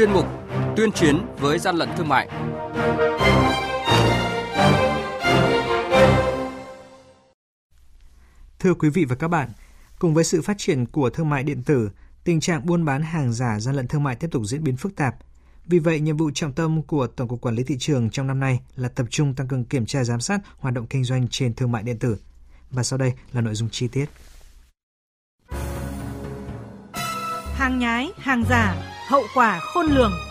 chuyên mục Tuyên chiến với gian lận thương mại. Thưa quý vị và các bạn, cùng với sự phát triển của thương mại điện tử, tình trạng buôn bán hàng giả gian lận thương mại tiếp tục diễn biến phức tạp. Vì vậy, nhiệm vụ trọng tâm của Tổng cục Quản lý thị trường trong năm nay là tập trung tăng cường kiểm tra giám sát hoạt động kinh doanh trên thương mại điện tử. Và sau đây là nội dung chi tiết. Hàng nhái, hàng giả, hậu quả khôn lường.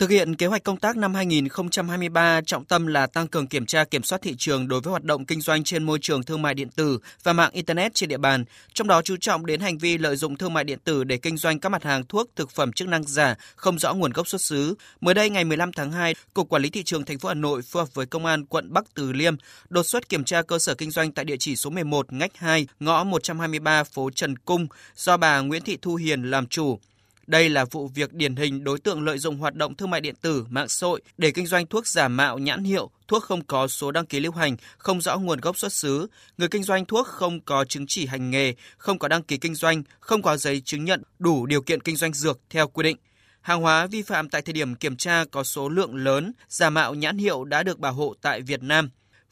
Thực hiện kế hoạch công tác năm 2023, trọng tâm là tăng cường kiểm tra kiểm soát thị trường đối với hoạt động kinh doanh trên môi trường thương mại điện tử và mạng Internet trên địa bàn, trong đó chú trọng đến hành vi lợi dụng thương mại điện tử để kinh doanh các mặt hàng thuốc, thực phẩm chức năng giả không rõ nguồn gốc xuất xứ. Mới đây ngày 15 tháng 2, Cục Quản lý Thị trường thành phố Hà Nội phối hợp với Công an quận Bắc Từ Liêm đột xuất kiểm tra cơ sở kinh doanh tại địa chỉ số 11 ngách 2, ngõ 123 phố Trần Cung do bà Nguyễn Thị Thu Hiền làm chủ đây là vụ việc điển hình đối tượng lợi dụng hoạt động thương mại điện tử, mạng xã hội để kinh doanh thuốc giả mạo nhãn hiệu, thuốc không có số đăng ký lưu hành, không rõ nguồn gốc xuất xứ, người kinh doanh thuốc không có chứng chỉ hành nghề, không có đăng ký kinh doanh, không có giấy chứng nhận đủ điều kiện kinh doanh dược theo quy định. Hàng hóa vi phạm tại thời điểm kiểm tra có số lượng lớn, giả mạo nhãn hiệu đã được bảo hộ tại Việt Nam.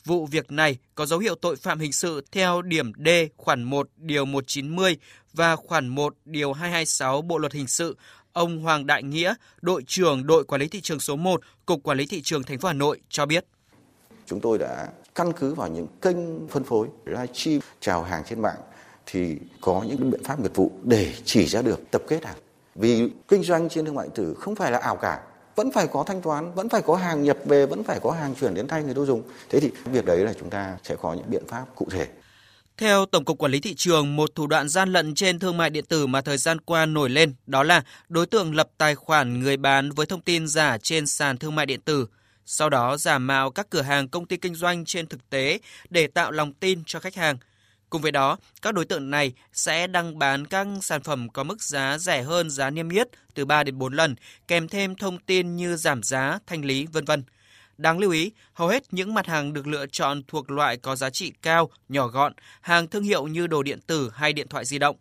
Vụ việc này có dấu hiệu tội phạm hình sự theo điểm D khoản 1 điều 190 và khoản 1 điều 226 Bộ luật hình sự. Ông Hoàng Đại Nghĩa, đội trưởng đội quản lý thị trường số 1, Cục Quản lý thị trường thành phố Hà Nội cho biết. Chúng tôi đã căn cứ vào những kênh phân phối livestream chào hàng trên mạng thì có những biện pháp nghiệp vụ để chỉ ra được tập kết hàng. Vì kinh doanh trên thương mại điện tử không phải là ảo cả, vẫn phải có thanh toán, vẫn phải có hàng nhập về, vẫn phải có hàng chuyển đến tay người tiêu dùng. Thế thì việc đấy là chúng ta sẽ có những biện pháp cụ thể. Theo Tổng cục Quản lý thị trường, một thủ đoạn gian lận trên thương mại điện tử mà thời gian qua nổi lên đó là đối tượng lập tài khoản người bán với thông tin giả trên sàn thương mại điện tử, sau đó giả mạo các cửa hàng công ty kinh doanh trên thực tế để tạo lòng tin cho khách hàng. Cùng với đó, các đối tượng này sẽ đăng bán các sản phẩm có mức giá rẻ hơn giá niêm yết từ 3 đến 4 lần, kèm thêm thông tin như giảm giá, thanh lý, vân vân. Đáng lưu ý, hầu hết những mặt hàng được lựa chọn thuộc loại có giá trị cao, nhỏ gọn, hàng thương hiệu như đồ điện tử hay điện thoại di động.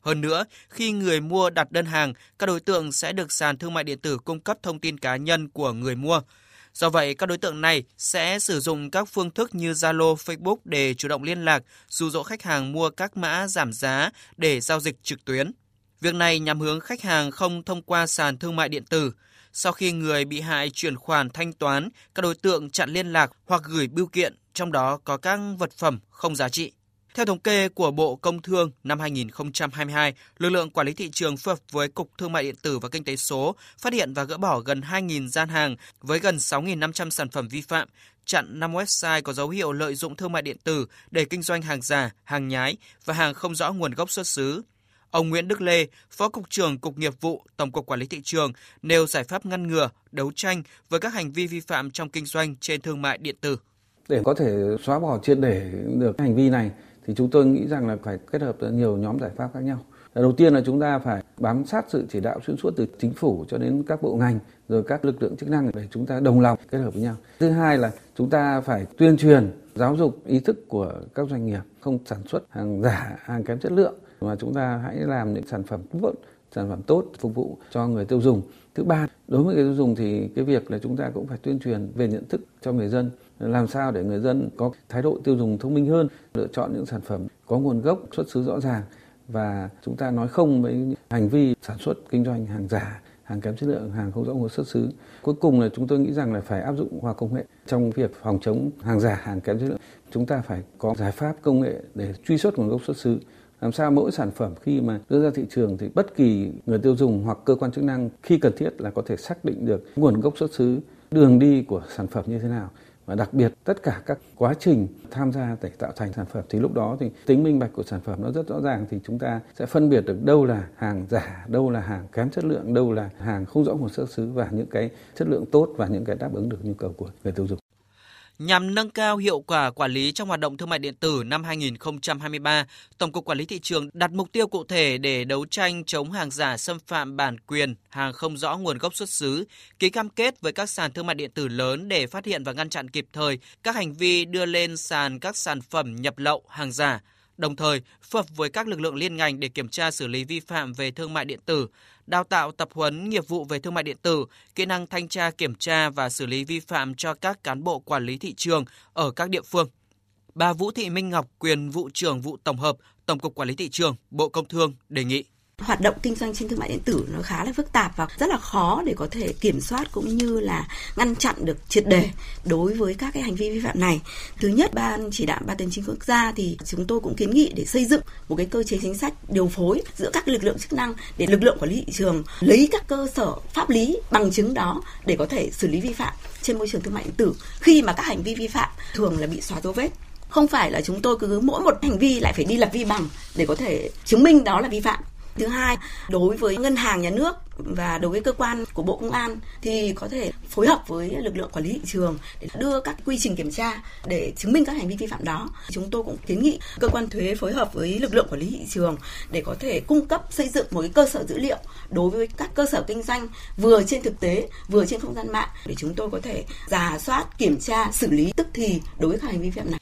Hơn nữa, khi người mua đặt đơn hàng, các đối tượng sẽ được sàn thương mại điện tử cung cấp thông tin cá nhân của người mua. Do vậy, các đối tượng này sẽ sử dụng các phương thức như Zalo, Facebook để chủ động liên lạc, dụ dỗ khách hàng mua các mã giảm giá để giao dịch trực tuyến. Việc này nhằm hướng khách hàng không thông qua sàn thương mại điện tử. Sau khi người bị hại chuyển khoản thanh toán, các đối tượng chặn liên lạc hoặc gửi bưu kiện, trong đó có các vật phẩm không giá trị. Theo thống kê của Bộ Công Thương năm 2022, lực lượng quản lý thị trường phối hợp với Cục Thương mại điện tử và Kinh tế số phát hiện và gỡ bỏ gần 2.000 gian hàng với gần 6.500 sản phẩm vi phạm, chặn 5 website có dấu hiệu lợi dụng thương mại điện tử để kinh doanh hàng giả, hàng nhái và hàng không rõ nguồn gốc xuất xứ. Ông Nguyễn Đức Lê, Phó Cục trưởng Cục Nghiệp vụ Tổng cục Quản lý Thị trường nêu giải pháp ngăn ngừa, đấu tranh với các hành vi vi phạm trong kinh doanh trên thương mại điện tử. Để có thể xóa bỏ triệt để được hành vi này thì chúng tôi nghĩ rằng là phải kết hợp nhiều nhóm giải pháp khác nhau. Đầu tiên là chúng ta phải bám sát sự chỉ đạo xuyên suốt từ chính phủ cho đến các bộ ngành rồi các lực lượng chức năng để chúng ta đồng lòng kết hợp với nhau. Thứ hai là chúng ta phải tuyên truyền giáo dục ý thức của các doanh nghiệp không sản xuất hàng giả, hàng kém chất lượng mà chúng ta hãy làm những sản phẩm tốt, sản phẩm tốt phục vụ cho người tiêu dùng. Thứ ba, đối với người tiêu dùng thì cái việc là chúng ta cũng phải tuyên truyền về nhận thức cho người dân làm sao để người dân có thái độ tiêu dùng thông minh hơn, lựa chọn những sản phẩm có nguồn gốc xuất xứ rõ ràng và chúng ta nói không với hành vi sản xuất kinh doanh hàng giả hàng kém chất lượng, hàng không rõ nguồn xuất xứ. Cuối cùng là chúng tôi nghĩ rằng là phải áp dụng khoa công nghệ trong việc phòng chống hàng giả, hàng kém chất lượng. Chúng ta phải có giải pháp công nghệ để truy xuất nguồn gốc xuất xứ. Làm sao mỗi sản phẩm khi mà đưa ra thị trường thì bất kỳ người tiêu dùng hoặc cơ quan chức năng khi cần thiết là có thể xác định được nguồn gốc xuất xứ, đường đi của sản phẩm như thế nào và đặc biệt tất cả các quá trình tham gia để tạo thành sản phẩm thì lúc đó thì tính minh bạch của sản phẩm nó rất rõ ràng thì chúng ta sẽ phân biệt được đâu là hàng giả, đâu là hàng kém chất lượng, đâu là hàng không rõ nguồn xuất xứ và những cái chất lượng tốt và những cái đáp ứng được nhu cầu của người tiêu dùng. Nhằm nâng cao hiệu quả quản lý trong hoạt động thương mại điện tử năm 2023, Tổng cục Quản lý thị trường đặt mục tiêu cụ thể để đấu tranh chống hàng giả xâm phạm bản quyền, hàng không rõ nguồn gốc xuất xứ, ký cam kết với các sàn thương mại điện tử lớn để phát hiện và ngăn chặn kịp thời các hành vi đưa lên sàn các sản phẩm nhập lậu, hàng giả, đồng thời phối hợp với các lực lượng liên ngành để kiểm tra xử lý vi phạm về thương mại điện tử, đào tạo tập huấn nghiệp vụ về thương mại điện tử, kỹ năng thanh tra kiểm tra và xử lý vi phạm cho các cán bộ quản lý thị trường ở các địa phương. Bà Vũ Thị Minh Ngọc, quyền vụ trưởng vụ tổng hợp, Tổng cục Quản lý thị trường, Bộ Công Thương đề nghị hoạt động kinh doanh trên thương mại điện tử nó khá là phức tạp và rất là khó để có thể kiểm soát cũng như là ngăn chặn được triệt đề đối với các cái hành vi vi phạm này. Thứ nhất, ban chỉ đạo ba tài chính quốc gia thì chúng tôi cũng kiến nghị để xây dựng một cái cơ chế chính sách điều phối giữa các lực lượng chức năng để lực lượng quản lý thị trường lấy các cơ sở pháp lý bằng chứng đó để có thể xử lý vi phạm trên môi trường thương mại điện tử khi mà các hành vi vi phạm thường là bị xóa dấu vết không phải là chúng tôi cứ mỗi một hành vi lại phải đi lập vi bằng để có thể chứng minh đó là vi phạm Thứ hai, đối với ngân hàng nhà nước và đối với cơ quan của Bộ Công an thì có thể phối hợp với lực lượng quản lý thị trường để đưa các quy trình kiểm tra để chứng minh các hành vi vi phạm đó. Chúng tôi cũng kiến nghị cơ quan thuế phối hợp với lực lượng quản lý thị trường để có thể cung cấp xây dựng một cái cơ sở dữ liệu đối với các cơ sở kinh doanh vừa trên thực tế vừa trên không gian mạng để chúng tôi có thể giả soát, kiểm tra, xử lý tức thì đối với các hành vi vi phạm này.